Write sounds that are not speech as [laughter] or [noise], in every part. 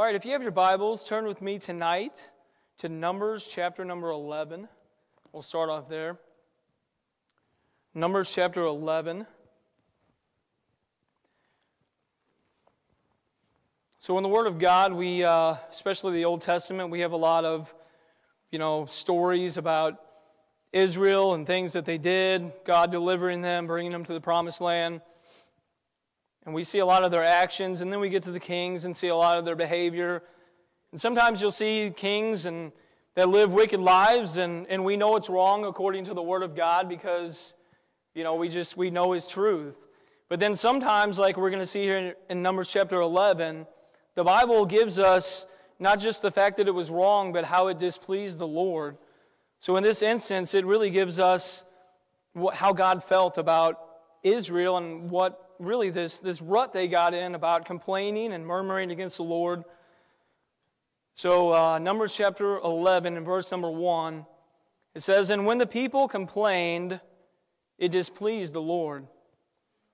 All right, if you have your Bibles, turn with me tonight to Numbers chapter number 11. We'll start off there. Numbers chapter 11. So, in the Word of God, we, uh, especially the Old Testament, we have a lot of, you know, stories about Israel and things that they did, God delivering them, bringing them to the promised land. And we see a lot of their actions, and then we get to the kings and see a lot of their behavior. And sometimes you'll see kings and that live wicked lives, and, and we know it's wrong according to the Word of God because, you know, we just we know His truth. But then sometimes, like we're going to see here in, in Numbers chapter 11, the Bible gives us not just the fact that it was wrong, but how it displeased the Lord. So in this instance, it really gives us how God felt about Israel and what really this, this rut they got in about complaining and murmuring against the Lord. So, uh, Numbers chapter 11 and verse number 1, it says, And when the people complained, it displeased the Lord.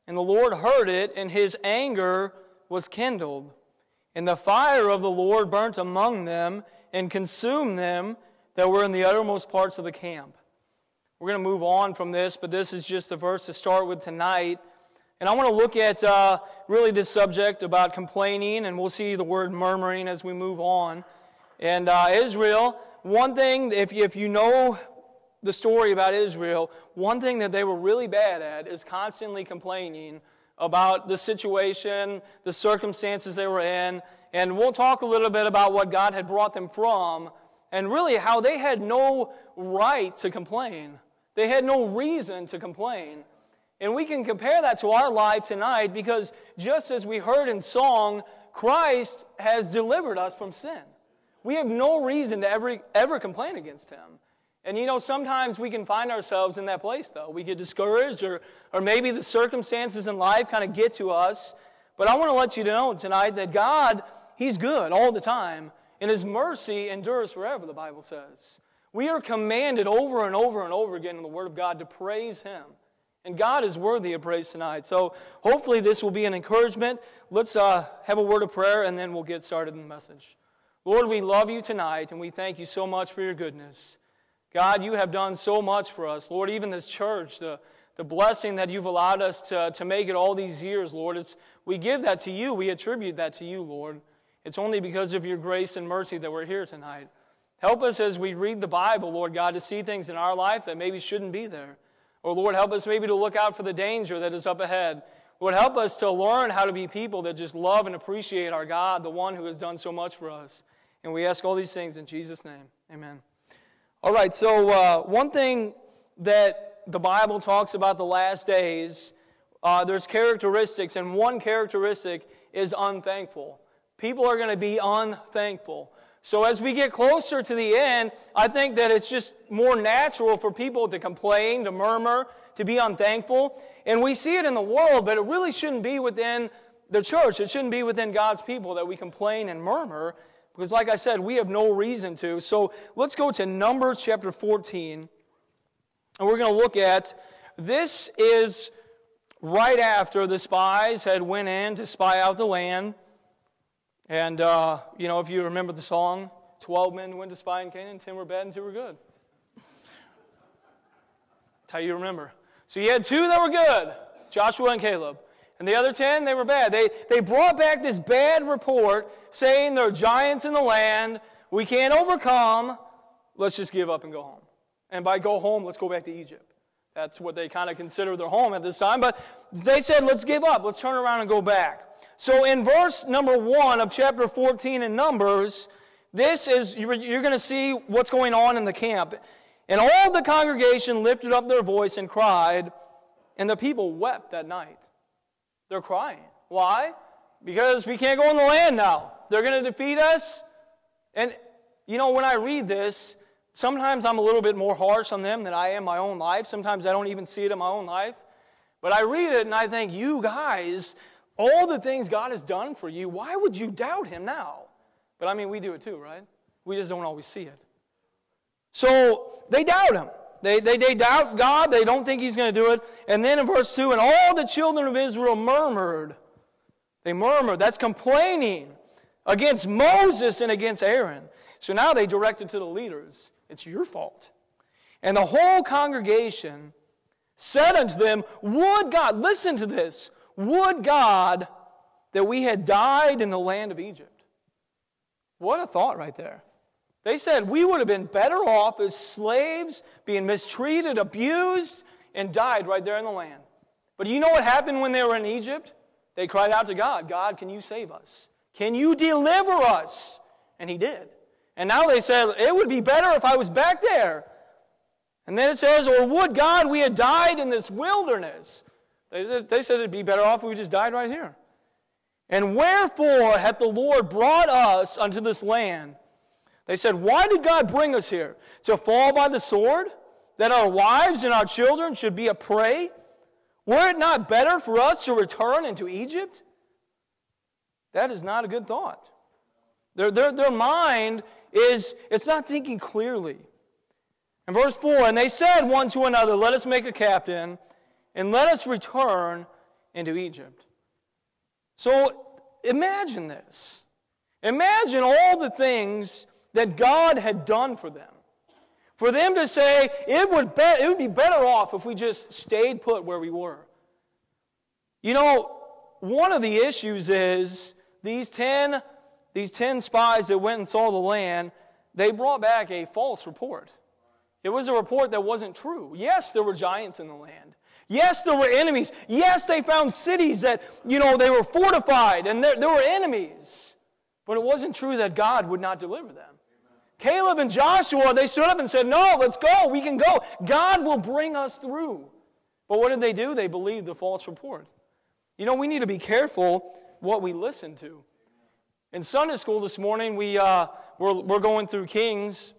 And the Lord heard it, and his anger was kindled. And the fire of the Lord burnt among them and consumed them that were in the uttermost parts of the camp. We're going to move on from this, but this is just the verse to start with tonight. And I want to look at uh, really this subject about complaining, and we'll see the word murmuring as we move on. And uh, Israel, one thing, if, if you know the story about Israel, one thing that they were really bad at is constantly complaining about the situation, the circumstances they were in. And we'll talk a little bit about what God had brought them from and really how they had no right to complain. They had no reason to complain. And we can compare that to our life tonight because just as we heard in song, Christ has delivered us from sin. We have no reason to ever, ever complain against him. And you know, sometimes we can find ourselves in that place, though. We get discouraged, or, or maybe the circumstances in life kind of get to us. But I want to let you know tonight that God, He's good all the time and his mercy endures forever, the Bible says. We are commanded over and over and over again in the Word of God to praise him. And God is worthy of praise tonight. So hopefully this will be an encouragement. Let's uh, have a word of prayer and then we'll get started in the message. Lord, we love you tonight and we thank you so much for your goodness. God, you have done so much for us. Lord, even this church, the, the blessing that you've allowed us to, to make it all these years, Lord, it's, we give that to you. We attribute that to you, Lord. It's only because of your grace and mercy that we're here tonight. Help us as we read the Bible, Lord God, to see things in our life that maybe shouldn't be there. Or, Lord, help us maybe to look out for the danger that is up ahead. Lord, help us to learn how to be people that just love and appreciate our God, the one who has done so much for us. And we ask all these things in Jesus' name. Amen. All right, so uh, one thing that the Bible talks about the last days, uh, there's characteristics, and one characteristic is unthankful. People are going to be unthankful. So as we get closer to the end, I think that it's just more natural for people to complain, to murmur, to be unthankful. And we see it in the world, but it really shouldn't be within the church. It shouldn't be within God's people that we complain and murmur. Because, like I said, we have no reason to. So let's go to Numbers chapter 14. And we're going to look at this is right after the spies had went in to spy out the land. And, uh, you know, if you remember the song, 12 men went to spy in Canaan, 10 were bad and 2 were good. That's how you remember. So you had two that were good, Joshua and Caleb. And the other 10, they were bad. They, they brought back this bad report saying there are giants in the land. We can't overcome. Let's just give up and go home. And by go home, let's go back to Egypt. That's what they kind of consider their home at this time. But they said, let's give up. Let's turn around and go back. So in verse number one of chapter 14 in Numbers, this is, you're, you're going to see what's going on in the camp. And all the congregation lifted up their voice and cried, and the people wept that night. They're crying. Why? Because we can't go in the land now. They're going to defeat us. And, you know, when I read this, sometimes I'm a little bit more harsh on them than I am my own life. Sometimes I don't even see it in my own life. But I read it and I think, you guys, all the things God has done for you, why would you doubt Him now? But I mean, we do it too, right? We just don't always see it. So they doubt Him. They, they, they doubt God. They don't think He's going to do it. And then in verse 2, and all the children of Israel murmured. They murmured. That's complaining against Moses and against Aaron. So now they directed to the leaders. It's your fault. And the whole congregation said unto them, Would God, listen to this, would God that we had died in the land of Egypt. What a thought right there. They said we would have been better off as slaves, being mistreated, abused, and died right there in the land. But do you know what happened when they were in Egypt? They cried out to God, God, can you save us? Can you deliver us? And He did. And now they said, it would be better if I was back there. And then it says, or would God we had died in this wilderness? They said, they said it'd be better off if we just died right here. And wherefore hath the Lord brought us unto this land? They said, Why did God bring us here? To fall by the sword? That our wives and our children should be a prey? Were it not better for us to return into Egypt? That is not a good thought. Their, their, their mind is, it's not thinking clearly. In verse 4, and they said one to another, Let us make a captain, and let us return into Egypt. So imagine this. Imagine all the things that God had done for them. For them to say, it would, be, it would be better off if we just stayed put where we were. You know, one of the issues is these 10, these 10 spies that went and saw the land, they brought back a false report. It was a report that wasn't true. Yes, there were giants in the land. Yes, there were enemies. Yes, they found cities that, you know, they were fortified and there, there were enemies. But it wasn't true that God would not deliver them. Caleb and Joshua, they stood up and said, No, let's go. We can go. God will bring us through. But what did they do? They believed the false report. You know, we need to be careful what we listen to. In Sunday school this morning, we, uh, we're, we're going through Kings,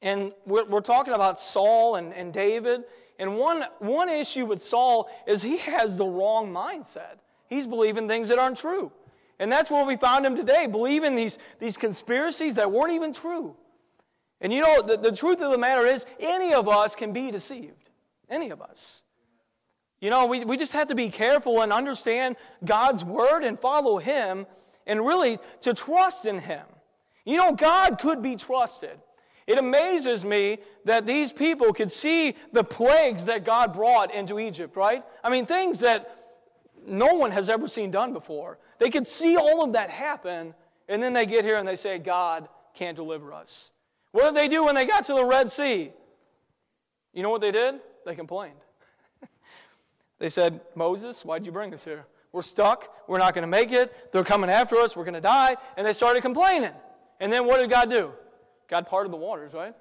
and we're, we're talking about Saul and, and David. And one, one issue with Saul is he has the wrong mindset. He's believing things that aren't true. And that's where we found him today, believing these, these conspiracies that weren't even true. And you know, the, the truth of the matter is, any of us can be deceived. Any of us. You know, we, we just have to be careful and understand God's word and follow Him and really to trust in Him. You know, God could be trusted. It amazes me that these people could see the plagues that God brought into Egypt, right? I mean, things that no one has ever seen done before. They could see all of that happen, and then they get here and they say, God can't deliver us. What did they do when they got to the Red Sea? You know what they did? They complained. [laughs] they said, Moses, why'd you bring us here? We're stuck. We're not going to make it. They're coming after us. We're going to die. And they started complaining. And then what did God do? God parted the waters, right?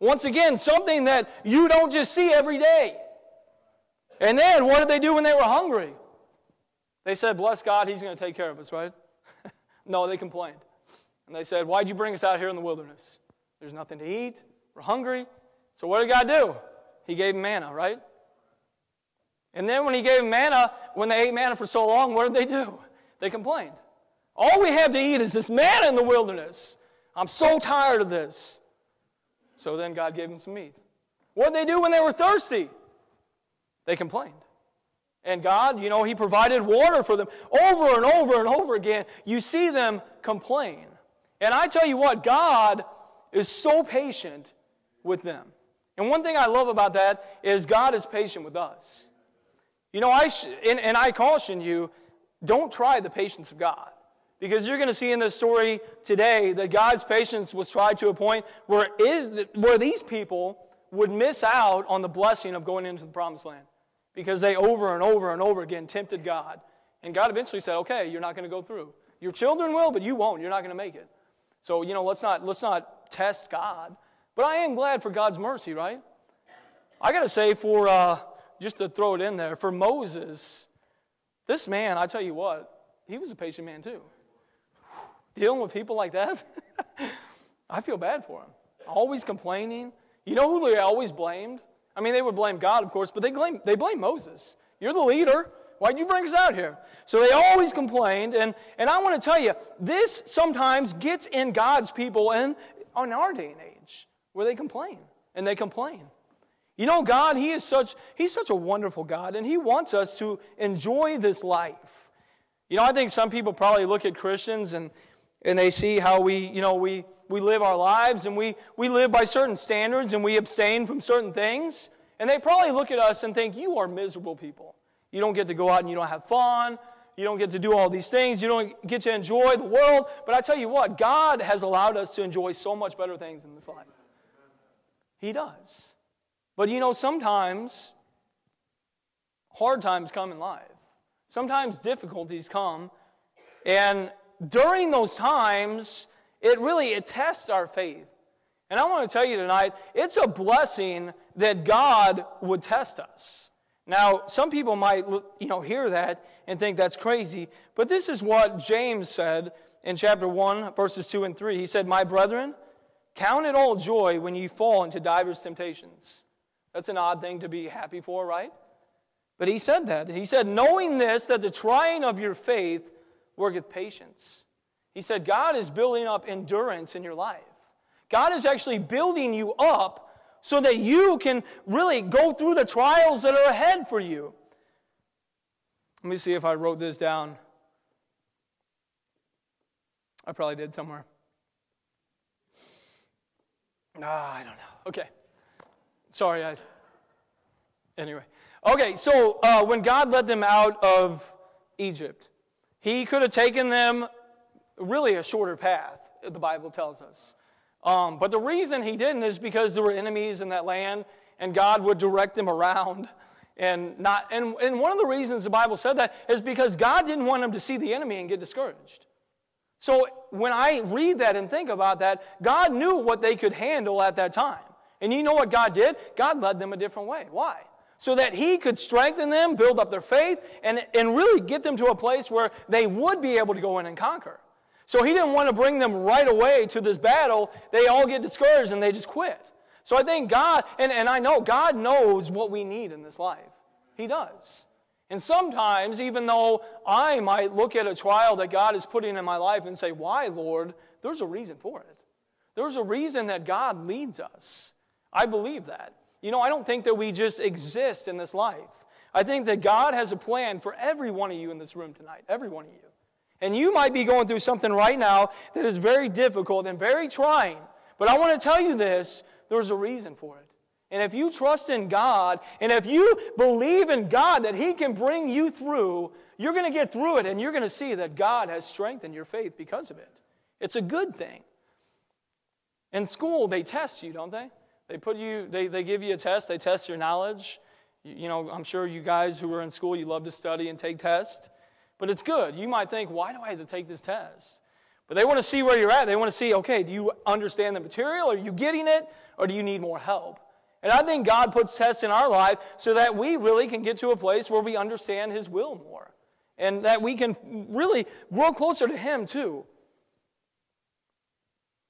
Once again, something that you don't just see every day. And then what did they do when they were hungry? They said, Bless God, He's going to take care of us, right? [laughs] no, they complained. And they said, Why'd you bring us out here in the wilderness? There's nothing to eat. We're hungry. So what did God do? He gave manna, right? And then when He gave manna, when they ate manna for so long, what did they do? They complained. All we have to eat is this manna in the wilderness. I'm so tired of this. So then God gave them some meat. What did they do when they were thirsty? They complained. And God, you know, He provided water for them over and over and over again. You see them complain. And I tell you what, God is so patient with them. And one thing I love about that is God is patient with us. You know, I sh- and, and I caution you, don't try the patience of God. Because you're going to see in this story today that God's patience was tried to a point where, is, where these people would miss out on the blessing of going into the promised land. Because they over and over and over again tempted God. And God eventually said, okay, you're not going to go through. Your children will, but you won't. You're not going to make it. So, you know, let's not, let's not test God. But I am glad for God's mercy, right? I got to say, for uh, just to throw it in there, for Moses, this man, I tell you what, he was a patient man too dealing with people like that, [laughs] I feel bad for them. Always complaining. You know who they always blamed? I mean, they would blame God, of course, but they blame, they blame Moses. You're the leader. Why'd you bring us out here? So they always complained. And, and I want to tell you, this sometimes gets in God's people and on our day and age where they complain and they complain. You know, God, He is such, He's such a wonderful God, and He wants us to enjoy this life. You know, I think some people probably look at Christians and and they see how we, you know, we, we live our lives and we, we live by certain standards and we abstain from certain things. And they probably look at us and think, you are miserable people. You don't get to go out and you don't have fun. You don't get to do all these things. You don't get to enjoy the world. But I tell you what, God has allowed us to enjoy so much better things in this life. He does. But you know, sometimes hard times come in life. Sometimes difficulties come. And during those times, it really it tests our faith. And I want to tell you tonight, it's a blessing that God would test us. Now, some people might you know hear that and think that's crazy, but this is what James said in chapter 1 verses 2 and 3. He said, "My brethren, count it all joy when you fall into divers temptations." That's an odd thing to be happy for, right? But he said that. He said, knowing this, that the trying of your faith worketh patience. He said, God is building up endurance in your life. God is actually building you up so that you can really go through the trials that are ahead for you. Let me see if I wrote this down. I probably did somewhere. Ah, I don't know. Okay. Sorry, I. Anyway. Okay, so uh, when God led them out of Egypt, He could have taken them really a shorter path, the Bible tells us. Um, but the reason He didn't is because there were enemies in that land, and God would direct them around. [laughs] And, not, and, and one of the reasons the Bible said that is because God didn't want them to see the enemy and get discouraged. So when I read that and think about that, God knew what they could handle at that time. And you know what God did? God led them a different way. Why? so that he could strengthen them, build up their faith, and, and really get them to a place where they would be able to go in and conquer. So he didn't want to bring them right away to this battle. They all get discouraged and they just quit. So I think God, and, and I know God knows what we need in this life. He does. And sometimes, even though I might look at a trial that God is putting in my life and say, Why, Lord? There's a reason for it. There's a reason that God leads us. I believe that. You know, I don't think that we just exist in this life. I think that God has a plan for every one of you in this room tonight, every one of you. And you might be going through something right now that is very difficult and very trying. But I want to tell you this there's a reason for it. And if you trust in God, and if you believe in God that He can bring you through, you're going to get through it and you're going to see that God has strengthened your faith because of it. It's a good thing. In school, they test you, don't they? They put you, they, they give you a test, they test your knowledge. You, you know, I'm sure you guys who are in school, you love to study and take tests. But it's good. You might think, why do I have to take this test? But they want to see where you're at. They want to see, okay, do you understand the material? Are you getting it? Or do you need more help? And I think God puts tests in our life so that we really can get to a place where we understand His will more. And that we can really grow closer to Him too.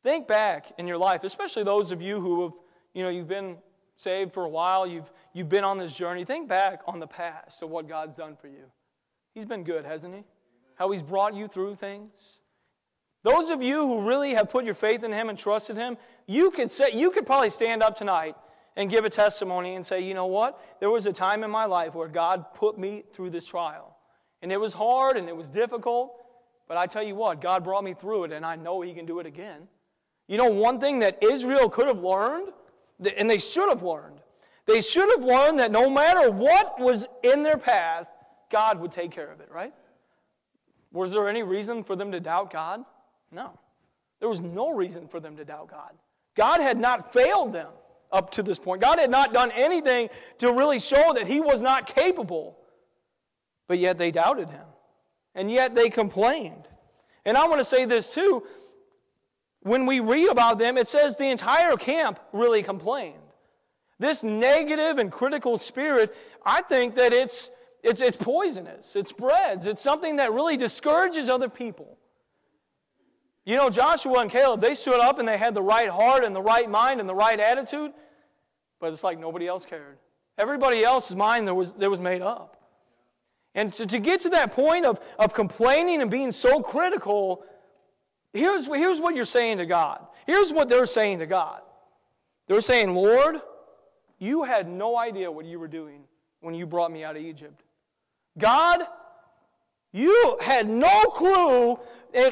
Think back in your life, especially those of you who have you know, you've been saved for a while, you've, you've been on this journey. Think back on the past of what God's done for you. He's been good, hasn't He? How He's brought you through things. Those of you who really have put your faith in Him and trusted Him, you could, say, you could probably stand up tonight and give a testimony and say, you know what? There was a time in my life where God put me through this trial. And it was hard and it was difficult, but I tell you what, God brought me through it, and I know He can do it again. You know, one thing that Israel could have learned and they should have learned. They should have learned that no matter what was in their path, God would take care of it, right? Was there any reason for them to doubt God? No. There was no reason for them to doubt God. God had not failed them up to this point. God had not done anything to really show that He was not capable. But yet they doubted Him. And yet they complained. And I want to say this too when we read about them, it says the entire camp really complained. This negative and critical spirit, I think that it's, it's, it's poisonous. It spreads. It's something that really discourages other people. You know, Joshua and Caleb, they stood up and they had the right heart and the right mind and the right attitude, but it's like nobody else cared. Everybody else's mind there was, there was made up. And to, to get to that point of, of complaining and being so critical, Here's, here's what you're saying to God. Here's what they're saying to God. They're saying, Lord, you had no idea what you were doing when you brought me out of Egypt. God, You had no clue.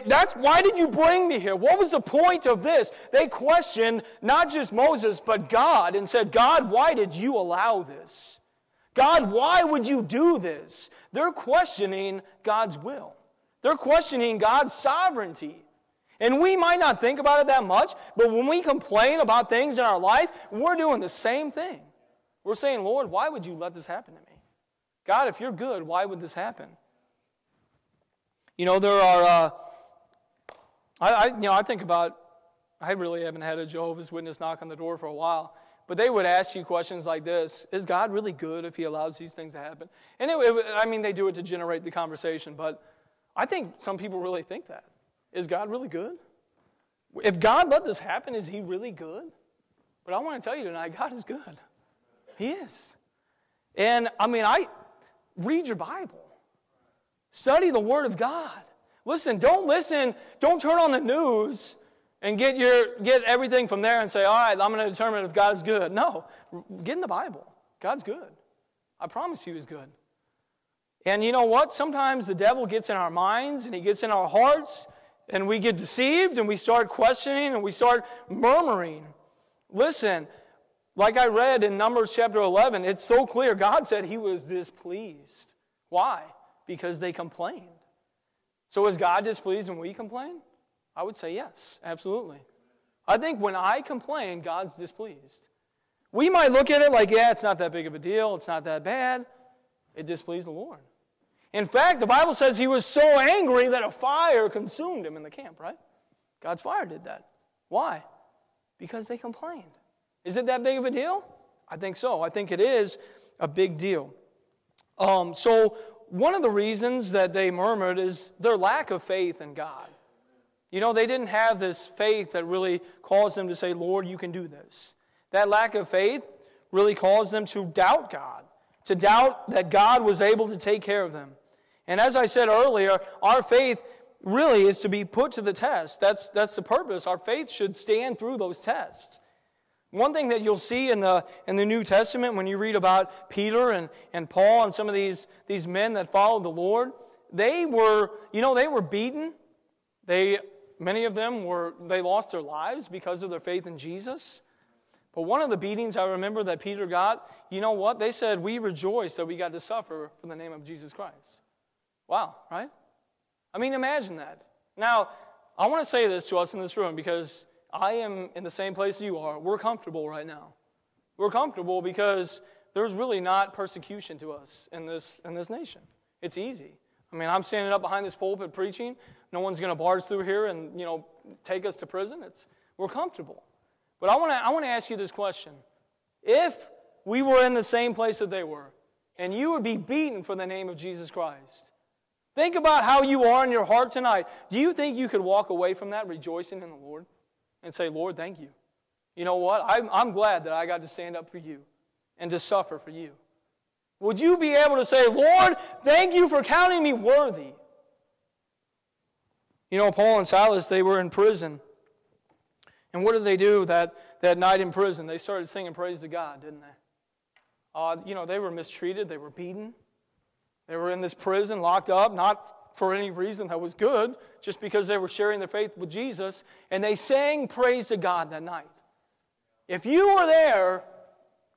That's why did you bring me here? What was the point of this? They questioned not just Moses, but God and said, God, why did you allow this? God, why would you do this? They're questioning God's will. They're questioning God's sovereignty. And we might not think about it that much, but when we complain about things in our life, we're doing the same thing. We're saying, Lord, why would you let this happen to me? God, if you're good, why would this happen? You know, there are, uh, I, I, you know, I think about, I really haven't had a Jehovah's Witness knock on the door for a while, but they would ask you questions like this Is God really good if He allows these things to happen? And it, it, I mean, they do it to generate the conversation, but I think some people really think that. Is God really good? If God let this happen, is He really good? But I want to tell you tonight, God is good. He is. And I mean, I read your Bible, study the Word of God. Listen, don't listen, don't turn on the news and get, your, get everything from there and say, all right, I'm going to determine if God is good. No, get in the Bible. God's good. I promise you, He's good. And you know what? Sometimes the devil gets in our minds and he gets in our hearts, and we get deceived and we start questioning and we start murmuring. Listen, like I read in Numbers chapter 11, it's so clear. God said he was displeased. Why? Because they complained. So is God displeased when we complain? I would say yes, absolutely. I think when I complain, God's displeased. We might look at it like, yeah, it's not that big of a deal, it's not that bad. It displeased the Lord. In fact, the Bible says he was so angry that a fire consumed him in the camp, right? God's fire did that. Why? Because they complained. Is it that big of a deal? I think so. I think it is a big deal. Um, so, one of the reasons that they murmured is their lack of faith in God. You know, they didn't have this faith that really caused them to say, Lord, you can do this. That lack of faith really caused them to doubt God, to doubt that God was able to take care of them. And as I said earlier, our faith really is to be put to the test. That's, that's the purpose. Our faith should stand through those tests. One thing that you'll see in the, in the New Testament when you read about Peter and, and Paul and some of these, these men that followed the Lord, they were, you know, they were beaten. They, many of them were, they lost their lives because of their faith in Jesus. But one of the beatings I remember that Peter got, you know what? They said, We rejoice that we got to suffer for the name of Jesus Christ. Wow, right? I mean, imagine that. Now, I want to say this to us in this room because I am in the same place you are. We're comfortable right now. We're comfortable because there's really not persecution to us in this, in this nation. It's easy. I mean, I'm standing up behind this pulpit preaching. No one's going to barge through here and, you know, take us to prison. It's, we're comfortable. But I want to I want to ask you this question. If we were in the same place that they were, and you would be beaten for the name of Jesus Christ, Think about how you are in your heart tonight. Do you think you could walk away from that rejoicing in the Lord and say, Lord, thank you? You know what? I'm, I'm glad that I got to stand up for you and to suffer for you. Would you be able to say, Lord, thank you for counting me worthy? You know, Paul and Silas, they were in prison. And what did they do that, that night in prison? They started singing praise to God, didn't they? Uh, you know, they were mistreated, they were beaten, they were in this prison, locked up, not for any reason that was good, just because they were sharing their faith with Jesus, and they sang praise to God that night. If you were there,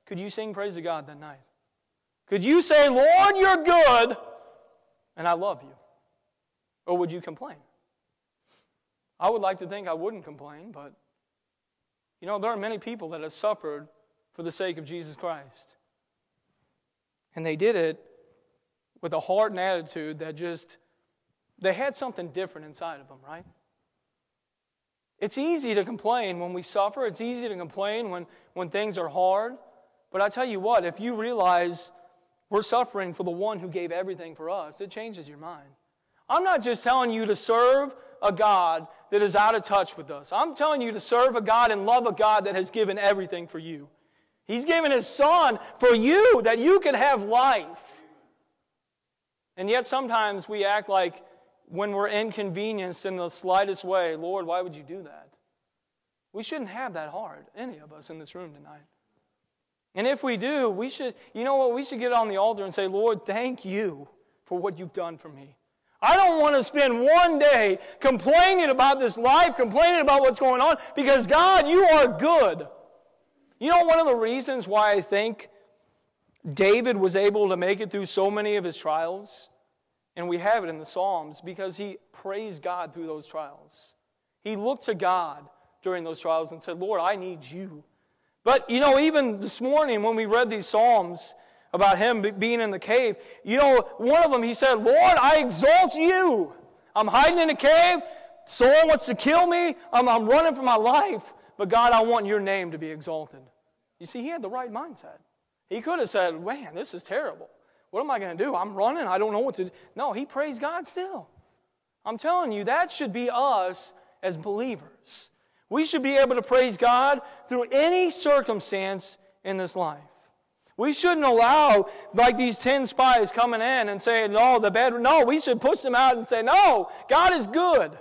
could you sing praise to God that night? Could you say, Lord, you're good, and I love you? Or would you complain? I would like to think I wouldn't complain, but you know, there are many people that have suffered for the sake of Jesus Christ. And they did it with a heart and attitude that just, they had something different inside of them, right? It's easy to complain when we suffer. It's easy to complain when, when things are hard. But I tell you what, if you realize we're suffering for the one who gave everything for us, it changes your mind. I'm not just telling you to serve a God that is out of touch with us. I'm telling you to serve a God and love a God that has given everything for you. He's given His Son for you that you can have life. And yet sometimes we act like when we're inconvenienced in the slightest way, Lord, why would you do that? We shouldn't have that hard, any of us in this room tonight. And if we do, we should, you know what, we should get on the altar and say, Lord, thank you for what you've done for me. I don't want to spend one day complaining about this life, complaining about what's going on, because God, you are good. You know, one of the reasons why I think David was able to make it through so many of his trials, and we have it in the Psalms, because he praised God through those trials. He looked to God during those trials and said, Lord, I need you. But, you know, even this morning when we read these Psalms about him being in the cave, you know, one of them, he said, Lord, I exalt you. I'm hiding in a cave. Saul wants to kill me. I'm, I'm running for my life. But God, I want your name to be exalted. You see, he had the right mindset. He could have said, Man, this is terrible. What am I going to do? I'm running. I don't know what to do. No, he praised God still. I'm telling you, that should be us as believers. We should be able to praise God through any circumstance in this life. We shouldn't allow, like these 10 spies coming in and saying, no, the bad. No, we should push them out and say, no, God is good.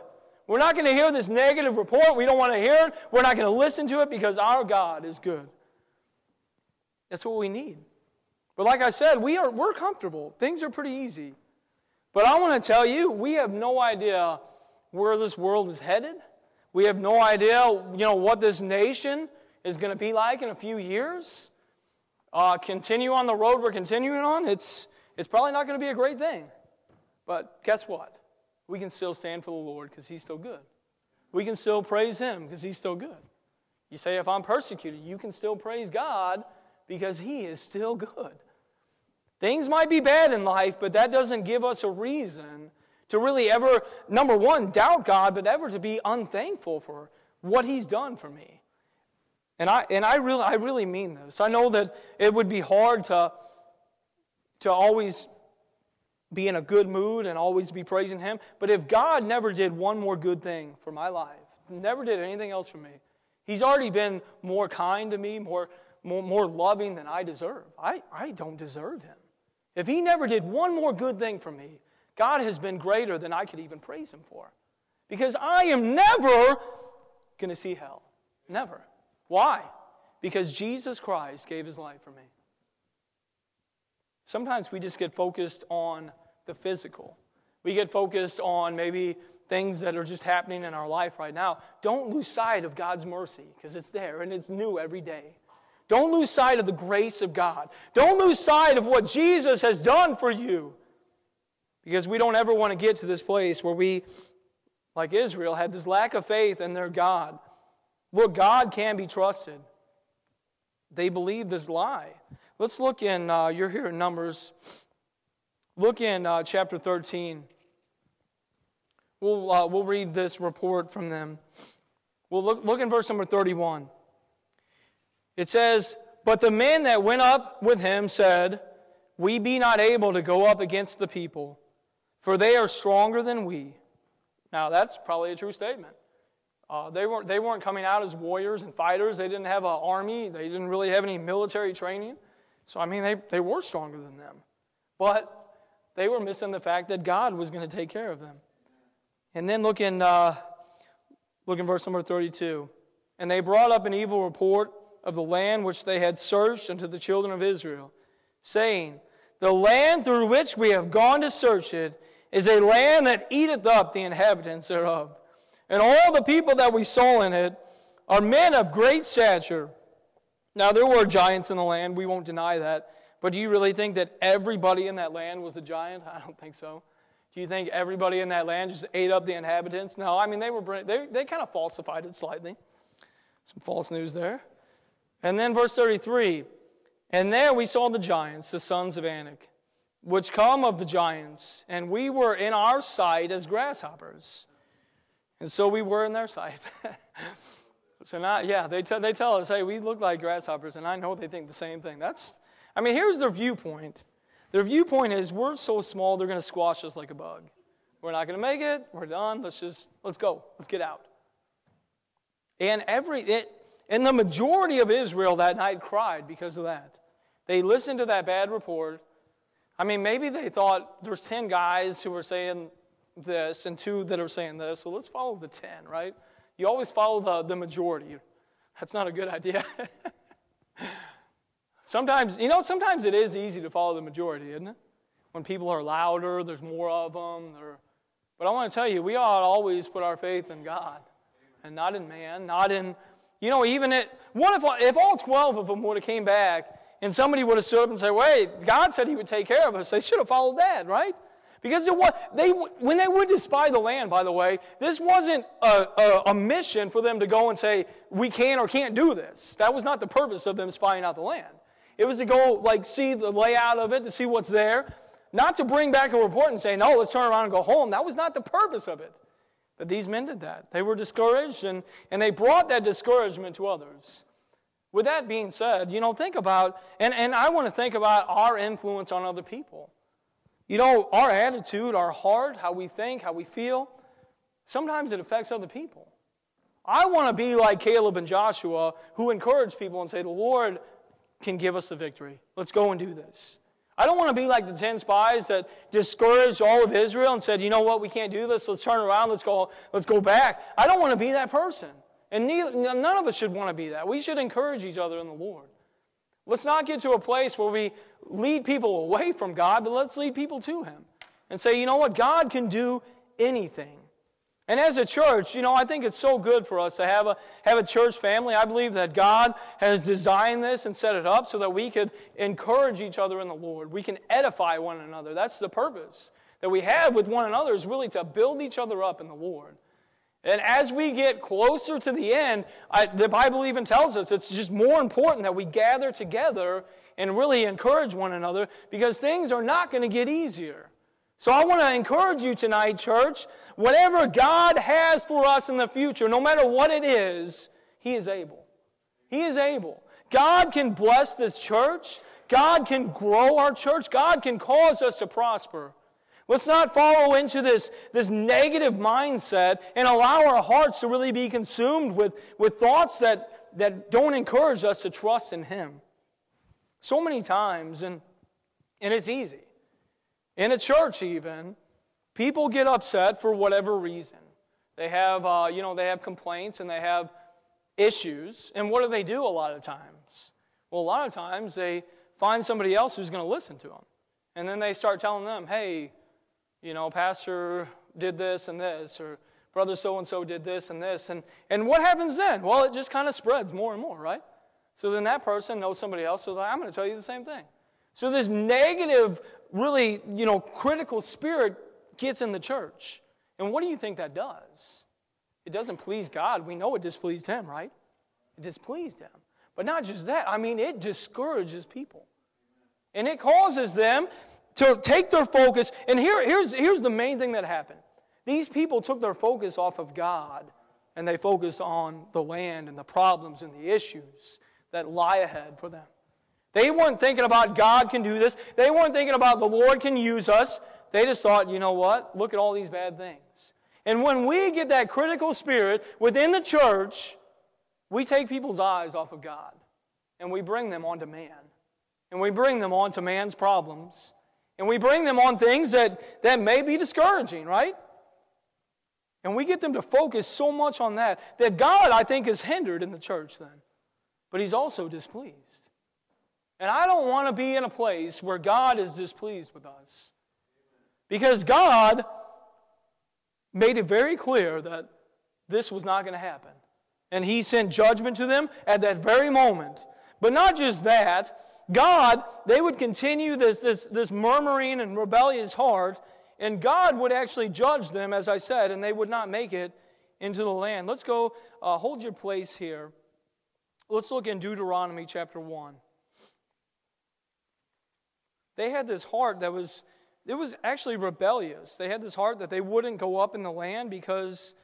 We're not going to hear this negative report. We don't want to hear it. We're not going to listen to it because our God is good. That's what we need. But like I said, we are, we're comfortable. Things are pretty easy. But I want to tell you, we have no idea where this world is headed. We have no idea, you know, what this nation is going to be like in a few years. Uh, continue on the road we're continuing on, it's, it's probably not going to be a great thing. But guess what? We can still stand for the Lord because He's still good. We can still praise Him because He's still good. You say, if I'm persecuted, you can still praise God because He is still good. Things might be bad in life, but that doesn't give us a reason to really ever, number one, doubt God, but ever to be unthankful for what He's done for me. And I, and I, really, I really mean this. I know that it would be hard to, to always be in a good mood and always be praising Him, but if God never did one more good thing for my life, never did anything else for me, He's already been more kind to me, more, more, more loving than I deserve. I, I don't deserve Him. If He never did one more good thing for me, God has been greater than I could even praise Him for. Because I am never going to see hell. Never. Why? Because Jesus Christ gave His life for me. Sometimes we just get focused on the physical. We get focused on maybe things that are just happening in our life right now. Don't lose sight of God's mercy because it's there and it's new every day. Don't lose sight of the grace of God. Don't lose sight of what Jesus has done for you. Because we don't ever want to get to this place where we, like Israel, had this lack of faith in their God. Look, God can be trusted. They believe this lie. Let's look in, uh, you're here in Numbers. Look in uh, chapter 13. We'll, uh, we'll read this report from them. We'll look, look in verse number 31. It says, But the men that went up with him said, We be not able to go up against the people, for they are stronger than we. Now, that's probably a true statement. Uh, they, weren't, they weren't coming out as warriors and fighters. They didn't have an army. They didn't really have any military training. So, I mean, they, they were stronger than them. But they were missing the fact that God was going to take care of them. And then look in, uh, look in verse number 32. And they brought up an evil report of the land which they had searched unto the children of Israel, saying, The land through which we have gone to search it is a land that eateth up the inhabitants thereof. And all the people that we saw in it are men of great stature. Now, there were giants in the land, we won't deny that. But do you really think that everybody in that land was a giant? [laughs] I don't think so. Do you think everybody in that land just ate up the inhabitants? No, I mean, they, were, they, they kind of falsified it slightly. Some false news there. And then verse 33 And there we saw the giants, the sons of Anak, which come of the giants, and we were in our sight as grasshoppers. And so we were in their sight. [laughs] so now, yeah, they, t- they tell us, hey, we look like grasshoppers, and I know they think the same thing. That's, I mean, here's their viewpoint. Their viewpoint is we're so small, they're going to squash us like a bug. We're not going to make it. We're done. Let's just, let's go. Let's get out. And every, it, and the majority of Israel that night cried because of that. They listened to that bad report. I mean, maybe they thought there's 10 guys who were saying this and two that are saying this, so let's follow the 10, right? You always follow the, the majority. That's not a good idea. [laughs] sometimes, you know, sometimes it is easy to follow the majority, isn't it? When people are louder, there's more of them, But I want to tell you, we ought to always put our faith in God and not in man, not in, you know, even if, if all 12 of them would have came back and somebody would have stood up and said, wait, God said he would take care of us. They should have followed that, right? Because it was, they, when they went to spy the land, by the way, this wasn't a, a, a mission for them to go and say, we can or can't do this. That was not the purpose of them spying out the land. It was to go, like, see the layout of it, to see what's there, not to bring back a report and say, no, let's turn around and go home. That was not the purpose of it. But these men did that. They were discouraged, and, and they brought that discouragement to others. With that being said, you know, think about, and, and I want to think about our influence on other people. You know, our attitude, our heart, how we think, how we feel, sometimes it affects other people. I want to be like Caleb and Joshua who encourage people and say, The Lord can give us the victory. Let's go and do this. I don't want to be like the 10 spies that discouraged all of Israel and said, you know what, we can't do this. Let's turn around. Let's go, let's go back. I don't want to be that person. And neither, none of us should want to be that. We should encourage each other in the Lord. Let's not get to a place where we lead people away from God, but let's lead people to Him and say, you know what, God can do anything. And as a church, you know, I think it's so good for us to have a, have a church family. I believe that God has designed this and set it up so that we could encourage each other in the Lord. We can edify one another. That's the purpose that we have with one another is really to build each other up in the Lord. And as we get closer to the end, I, the Bible even tells us it's just more important that we gather together and really encourage one another because things are not going to get easier. So I want to encourage you tonight, church. Whatever God has for us in the future, no matter what it is, He is able. He is able. God can bless this church. God can grow our church. God can cause us to prosper. Let's not follow into this, this negative mindset and allow our hearts to really be consumed with, with thoughts that, that don't encourage us to trust in Him. So many times, and, and it's easy. In a church, even, people get upset for whatever reason. They have, uh, you know, they have complaints and they have issues. And what do they do a lot of times? Well, a lot of times they find somebody else who's going to listen to them. And then they start telling them, hey, you know, Pastor did this and this, or Brother so and so did this and this. And, and what happens then? Well, it just kind of spreads more and more, right? So then that person knows somebody else, so I'm going to tell you the same thing. So this negative, really, you know, critical spirit gets in the church. And what do you think that does? It doesn't please God. We know it displeased him, right? It displeased him. But not just that, I mean, it discourages people. And it causes them to take their focus. And here, here's, here's the main thing that happened these people took their focus off of God and they focused on the land and the problems and the issues that lie ahead for them. They weren't thinking about God can do this. They weren't thinking about the Lord can use us. They just thought, you know what? Look at all these bad things. And when we get that critical spirit within the church, we take people's eyes off of God and we bring them onto man. And we bring them onto man's problems. And we bring them on things that, that may be discouraging, right? And we get them to focus so much on that that God, I think, is hindered in the church then. But He's also displeased. And I don't want to be in a place where God is displeased with us. Because God made it very clear that this was not going to happen. And He sent judgment to them at that very moment. But not just that, God, they would continue this, this, this murmuring and rebellious heart, and God would actually judge them, as I said, and they would not make it into the land. Let's go, uh, hold your place here. Let's look in Deuteronomy chapter 1. They had this heart that was, it was actually rebellious. They had this heart that they wouldn't go up in the land because,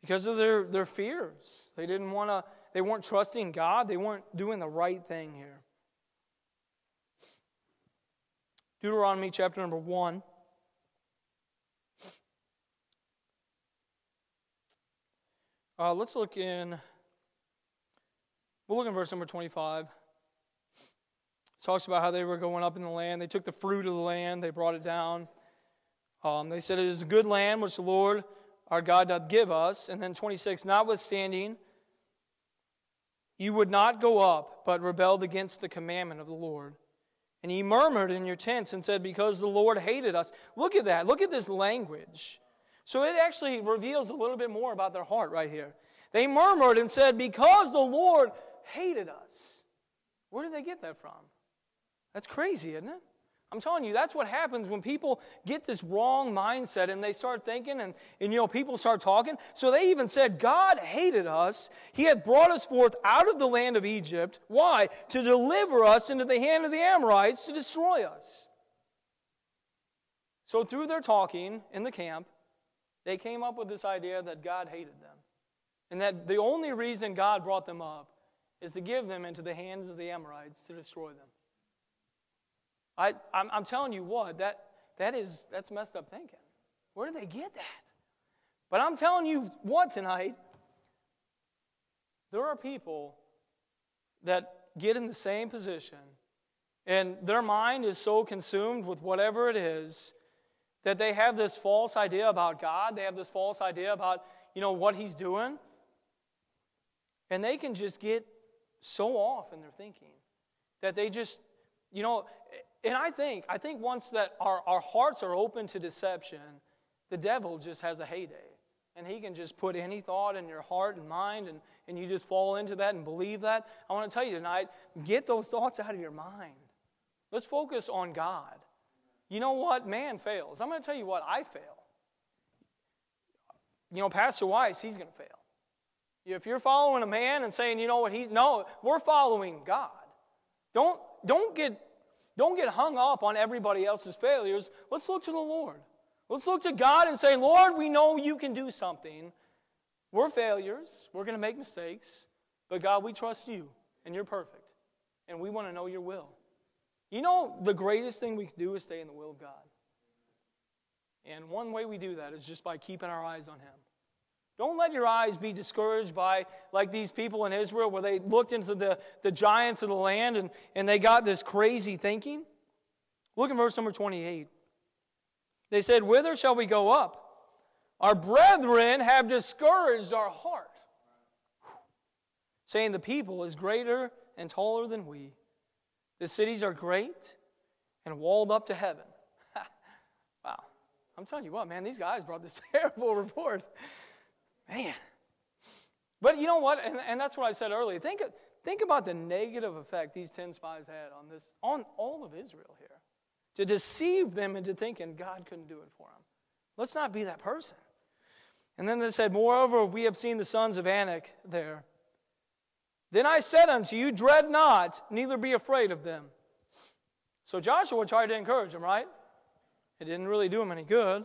because of their, their fears. They didn't want to, they weren't trusting God. They weren't doing the right thing here. Deuteronomy chapter number 1. Uh, let's look in, we'll look in verse number 25 talks about how they were going up in the land. They took the fruit of the land, they brought it down. Um, they said, It is a good land which the Lord our God doth give us. And then 26, notwithstanding, you would not go up, but rebelled against the commandment of the Lord. And ye murmured in your tents and said, Because the Lord hated us. Look at that. Look at this language. So it actually reveals a little bit more about their heart right here. They murmured and said, Because the Lord hated us. Where did they get that from? That's crazy, isn't it? I'm telling you, that's what happens when people get this wrong mindset and they start thinking and, and you know, people start talking. So they even said, God hated us. He had brought us forth out of the land of Egypt. Why? To deliver us into the hand of the Amorites to destroy us. So through their talking in the camp, they came up with this idea that God hated them. And that the only reason God brought them up is to give them into the hands of the Amorites to destroy them. I, I'm, I'm telling you what, that, that is, that's messed up thinking. Where do they get that? But I'm telling you what tonight, there are people that get in the same position and their mind is so consumed with whatever it is that they have this false idea about God. They have this false idea about, you know, what he's doing. And they can just get so off in their thinking that they just, you know, and I think, I think once that our, our hearts are open to deception, the devil just has a heyday. And he can just put any thought in your heart and mind, and, and you just fall into that and believe that. I want to tell you tonight get those thoughts out of your mind. Let's focus on God. You know what? Man fails. I'm going to tell you what, I fail. You know, Pastor Weiss, he's going to fail. If you're following a man and saying, you know what, he's, no, we're following God. Don't, don't get don't get hung up on everybody else's failures. Let's look to the Lord. Let's look to God and say, Lord, we know you can do something. We're failures. We're going to make mistakes. But God, we trust you, and you're perfect. And we want to know your will. You know, the greatest thing we can do is stay in the will of God. And one way we do that is just by keeping our eyes on Him. Don't let your eyes be discouraged by, like these people in Israel, where they looked into the, the giants of the land and, and they got this crazy thinking. Look at verse number 28. They said, Whither shall we go up? Our brethren have discouraged our heart, saying, The people is greater and taller than we. The cities are great and walled up to heaven. [laughs] wow. I'm telling you what, man, these guys brought this [laughs] terrible report. Man. But you know what? And, and that's what I said earlier. Think, think about the negative effect these 10 spies had on this, on all of Israel here. To deceive them into thinking God couldn't do it for them. Let's not be that person. And then they said, Moreover, we have seen the sons of Anak there. Then I said unto you, Dread not, neither be afraid of them. So Joshua tried to encourage them, right? It didn't really do them any good.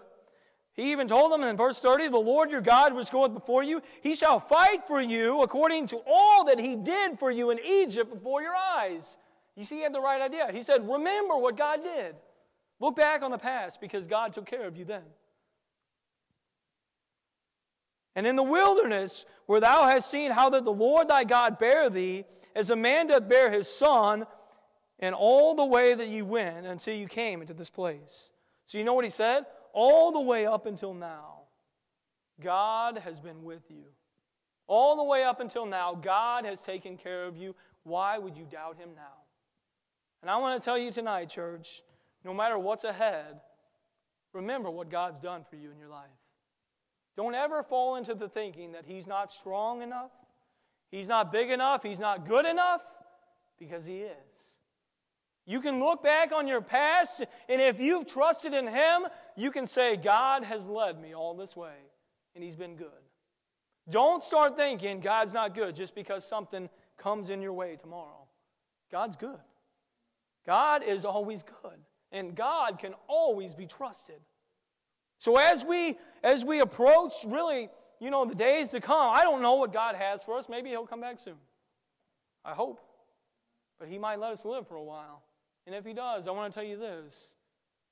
He even told them in verse 30, The Lord your God which goeth before you, he shall fight for you according to all that he did for you in Egypt before your eyes. You see, he had the right idea. He said, Remember what God did. Look back on the past because God took care of you then. And in the wilderness, where thou hast seen how that the Lord thy God bare thee, as a man doth bear his son, and all the way that ye went until you came into this place. So you know what he said? All the way up until now, God has been with you. All the way up until now, God has taken care of you. Why would you doubt Him now? And I want to tell you tonight, church, no matter what's ahead, remember what God's done for you in your life. Don't ever fall into the thinking that He's not strong enough, He's not big enough, He's not good enough, because He is. You can look back on your past, and if you've trusted in Him, you can say, God has led me all this way, and He's been good. Don't start thinking God's not good just because something comes in your way tomorrow. God's good. God is always good, and God can always be trusted. So as we as we approach really, you know, the days to come, I don't know what God has for us. Maybe he'll come back soon. I hope. But he might let us live for a while. And if He does, I want to tell you this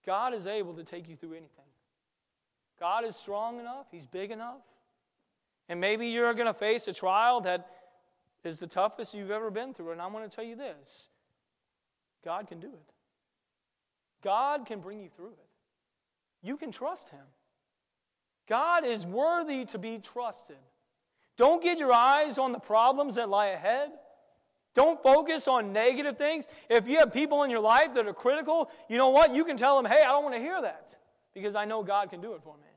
God is able to take you through anything. God is strong enough, He's big enough. And maybe you're going to face a trial that is the toughest you've ever been through. And I want to tell you this God can do it. God can bring you through it. You can trust Him. God is worthy to be trusted. Don't get your eyes on the problems that lie ahead. Don't focus on negative things. If you have people in your life that are critical, you know what? You can tell them, hey, I don't want to hear that because I know God can do it for me.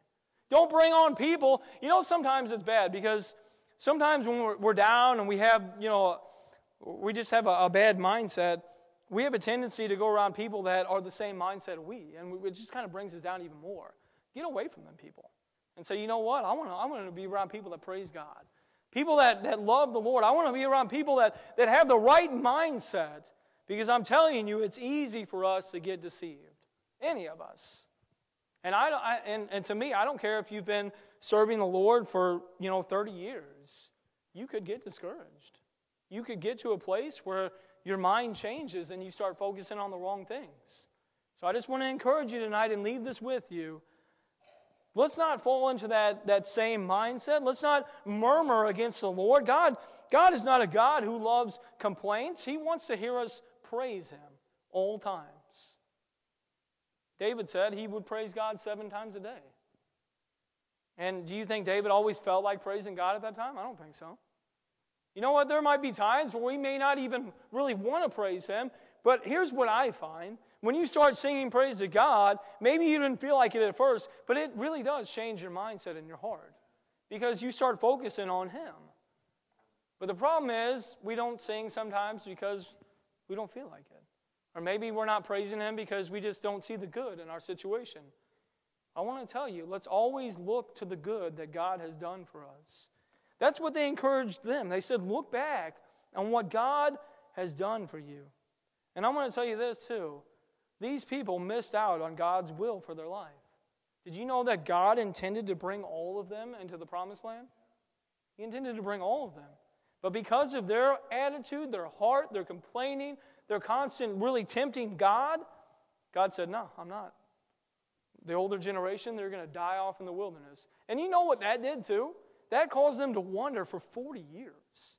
Don't bring on people. You know, sometimes it's bad because sometimes when we're, we're down and we have, you know, we just have a, a, bad mindset, we have a tendency to go around people that are the same mindset we, and it just kind of brings us down even more. Get away from them people and say, you know what? I want to, I want to be around people that praise God, people that, that love the Lord. I want to be around people that, that have the right mindset because I'm telling you, it's easy for us to get deceived. Any of us. And, I, I, and, and to me, I don't care if you've been serving the Lord for, you know, 30 years. You could get discouraged. You could get to a place where your mind changes and you start focusing on the wrong things. So I just want to encourage you tonight and leave this with you. Let's not fall into that, that same mindset. Let's not murmur against the Lord. God, God is not a God who loves complaints. He wants to hear us praise Him all times. David said he would praise God seven times a day. And do you think David always felt like praising God at that time? I don't think so. You know what? There might be times where we may not even really want to praise Him, but here's what I find. When you start singing praise to God, maybe you didn't feel like it at first, but it really does change your mindset and your heart because you start focusing on Him. But the problem is, we don't sing sometimes because we don't feel like it. Or maybe we're not praising Him because we just don't see the good in our situation. I want to tell you, let's always look to the good that God has done for us. That's what they encouraged them. They said, Look back on what God has done for you. And I want to tell you this too. These people missed out on God's will for their life. Did you know that God intended to bring all of them into the promised land? He intended to bring all of them. But because of their attitude, their heart, their complaining, their constant really tempting God, God said, No, I'm not. The older generation, they're going to die off in the wilderness. And you know what that did too? that caused them to wander for 40 years.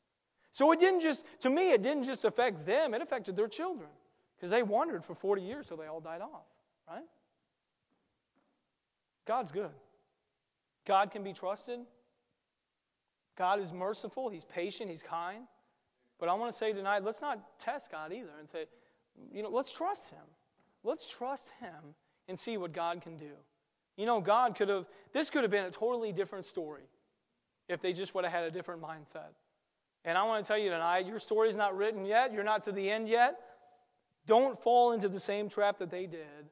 So it didn't just, to me, it didn't just affect them, it affected their children because they wandered for 40 years till they all died off, right? God's good. God can be trusted. God is merciful, He's patient, He's kind. But I want to say tonight, let's not test God either and say, you know, let's trust Him. Let's trust Him and see what God can do. You know, God could have, this could have been a totally different story if they just would have had a different mindset. And I want to tell you tonight, your story is not written yet. You're not to the end yet. Don't fall into the same trap that they did.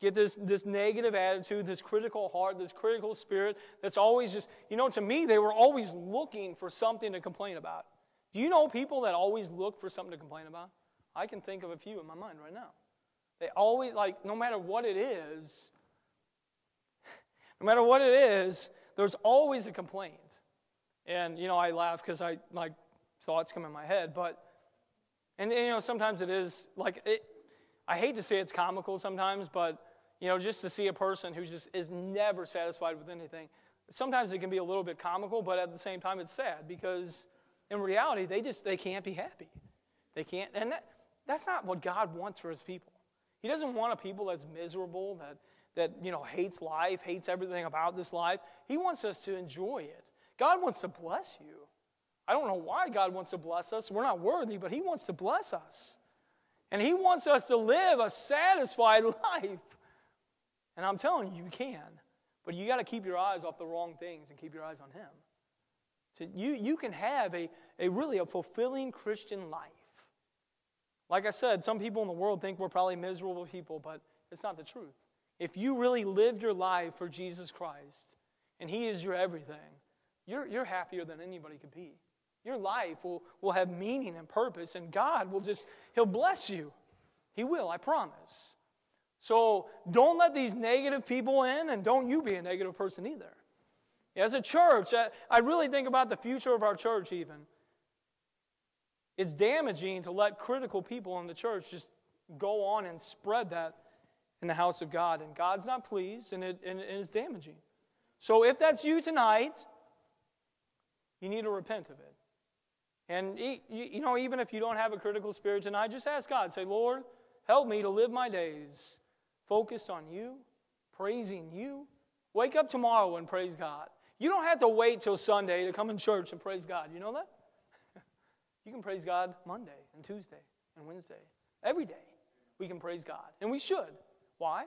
Get this, this negative attitude, this critical heart, this critical spirit that's always just, you know, to me, they were always looking for something to complain about. Do you know people that always look for something to complain about? I can think of a few in my mind right now. They always, like, no matter what it is, no matter what it is, there's always a complaint. And, you know, I laugh because I, like, thoughts come in my head. But, and, you know, sometimes it is, like, it, I hate to say it's comical sometimes, but, you know, just to see a person who just is never satisfied with anything, sometimes it can be a little bit comical, but at the same time it's sad because in reality, they just, they can't be happy. They can't, and that, that's not what God wants for his people. He doesn't want a people that's miserable, that, that, you know, hates life, hates everything about this life. He wants us to enjoy it. God wants to bless you. I don't know why God wants to bless us. We're not worthy, but He wants to bless us. And He wants us to live a satisfied [laughs] life. And I'm telling you, you can. But you got to keep your eyes off the wrong things and keep your eyes on Him. So you, you can have a, a really a fulfilling Christian life. Like I said, some people in the world think we're probably miserable people, but it's not the truth. If you really lived your life for Jesus Christ and He is your everything, you're, you're happier than anybody could be. Your life will, will have meaning and purpose, and God will just, He'll bless you. He will, I promise. So don't let these negative people in, and don't you be a negative person either. As a church, I, I really think about the future of our church, even. It's damaging to let critical people in the church just go on and spread that in the house of God. And God's not pleased, and it, and it is damaging. So if that's you tonight, you need to repent of it. And, you know, even if you don't have a critical spirit tonight, just ask God. Say, Lord, help me to live my days focused on you, praising you. Wake up tomorrow and praise God. You don't have to wait till Sunday to come in church and praise God. You know that? [laughs] you can praise God Monday and Tuesday and Wednesday. Every day we can praise God. And we should. Why?